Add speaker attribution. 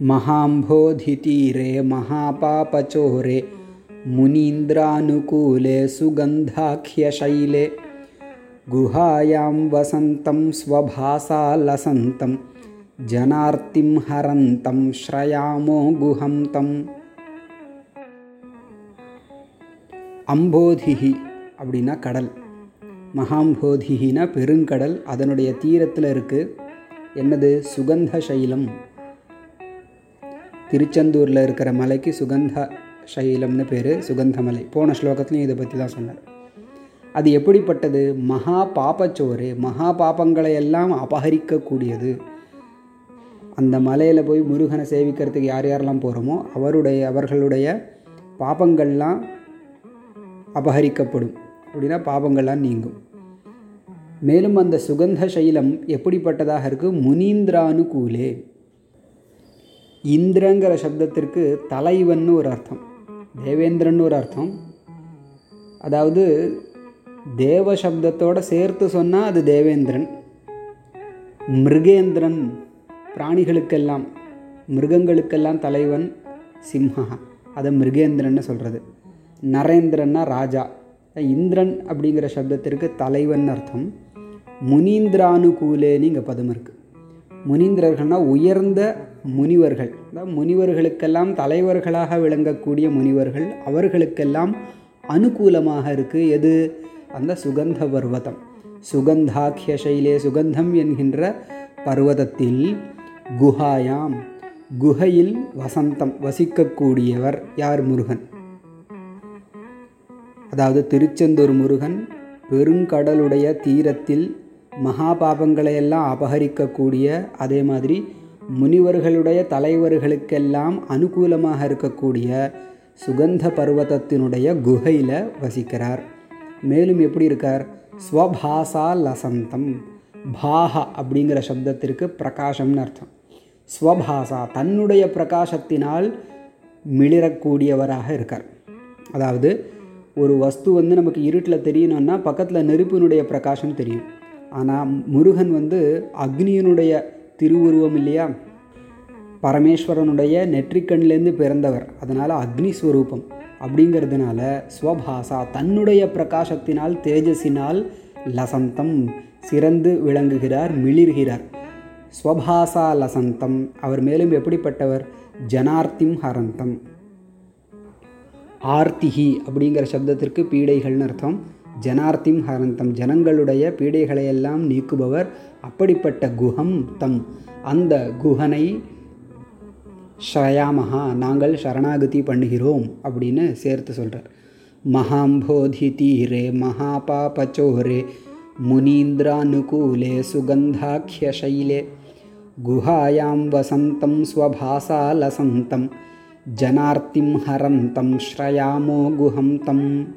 Speaker 1: महाम्भोधितीरे महापापचोरे मुनीन्द्रानुकूले सुगन्धाख्यशैले गुहायां वसन्तं स्वभासा लसन्तं जनार्तिं हरन्तं श्रयामो गुहं तम् அம்போதிஹி அப்படின்னா கடல் மகாம்போதிஹினா பெருங்கடல் அதனுடைய தீரத்தில் இருக்குது என்னது சுகந்த சைலம் திருச்செந்தூரில் இருக்கிற மலைக்கு சுகந்த சைலம்னு பேர் சுகந்தமலை. போன ஸ்லோகத்துலையும் இதை பற்றி தான் சொன்னார். அது எப்படிப்பட்டது? மகா பாப்பச்சோறு மகா பாப்பங்களை எல்லாம் அபகரிக்கக்கூடியது. அந்த மலையில் போய் முருகனை சேவிக்கிறதுக்கு யார் யாரெல்லாம் போகிறோமோ அவருடைய அவர்களுடைய பாபங்கள்லாம் அபகரிக்கப்படும். அப்படின்னா பாபங்கள்லாம் நீங்கும். மேலும் அந்த சுகந்த சைலம் எப்படிப்பட்டதாக இருக்குது முனீந்திரானுகூலே. இந்திரங்கிற சப்தத்திற்கு தலைவன் ஒரு அர்த்தம் தேவேந்திரன் ஒரு அர்த்தம். அதாவது தேவ சப்தத்தோடு சேர்த்து சொன்னால் அது தேவேந்திரன். மிருகேந்திரன் பிராணிகளுக்கெல்லாம் மிருகங்களுக்கெல்லாம் தலைவன் சிம்ஹா. அதை மிருகேந்திரன்னு சொல்கிறது நரேந்திரன்னா ராஜா. இந்திரன் அப்படிங்கிற சப்தத்திற்கு தலைவன் அர்த்தம். முனீந்திரானுகூலேன்னு இங்கே பதம் இருக்குது முனீந்திரர்கள்னால் உயர்ந்த முனிவர்கள். அதாவது முனிவர்களுக்கெல்லாம் தலைவர்களாக விளங்கக்கூடிய முனிவர்கள் அவர்களுக்கெல்லாம் அனுகூலமாக இருக்குது எது? அந்த சுகந்த பர்வதம். சுகந்தாக்கிய சைலே சுகந்தம் என்கின்ற பர்வதத்தில் குஹாயாம் குகையில் வசந்தம் வசிக்கக்கூடியவர் யார் முருகன்? அதாவது திருச்செந்தூர் முருகன் பெருங்கடலுடைய தீரத்தில் மகாபாபங்களையெல்லாம் அபகரிக்கக்கூடிய அதே மாதிரி முனிவர்களுடைய தலைவர்களுக்கெல்லாம் அனுகூலமாக இருக்கக்கூடிய சுகந்த பர்வதத்தினுடைய குகையில் வசிக்கிறார். மேலும் எப்படி இருக்கார்? ஸ்வபாசா லசந்தம். பாஹா அப்படிங்கிற சப்தத்திற்கு பிரகாசம்னு அர்த்தம். ஸ்வபாசா தன்னுடைய பிரகாசத்தினால் மிளிரக்கூடியவராக இருக்கார். அதாவது ஒரு வஸ்து வந்து நமக்கு இருட்டில் தெரியணும்னா பக்கத்தில் நெருப்பினுடைய பிரகாசம் தெரியும். ஆனால் முருகன் வந்து அக்னியினுடைய திருவுருவம் இல்லையா? பரமேஸ்வரனுடைய நெற்றிக்கண்லேருந்து பிறந்தவர். அதனால் அக்னி ஸ்வரூபம். அப்படிங்கிறதுனால ஸ்வபாசா தன்னுடைய பிரகாசத்தினால் தேஜஸினால் லசந்தம் சிறந்து விளங்குகிறார் மிளிர்கிறார். ஸ்வபாசா லசந்தம். அவர் மேலும் எப்படிப்பட்டவர்? ஜனார்த்திம் ஹரந்தம். ஆர்த்திஹி அப்படிங்கிற சப்தத்திற்கு பீடைகள்னு அர்த்தம். ஜனார்த்திம் ஹரந்தம். ஜனங்களுடைய பீடைகளையெல்லாம் நீக்குபவர் அப்படிப்பட்ட குஹம் தம். அந்த குஹனை ஷயாமஹா நாங்கள் சரணாகதி பண்ணுகிறோம் அப்படின்னு சேர்த்து சொல்கிறார் மகாம்போதி தீரே மகாபாபச்சோரே முனீந்திரானுகூலே சுகந்தாக்கிய சைலே குஹாயாம் வசந்தம் ஸ்வபாசா லசந்தம் ஜனார்த்திம் ஹரந்தம் ஸ்ரயாமோ குஹம் தம்.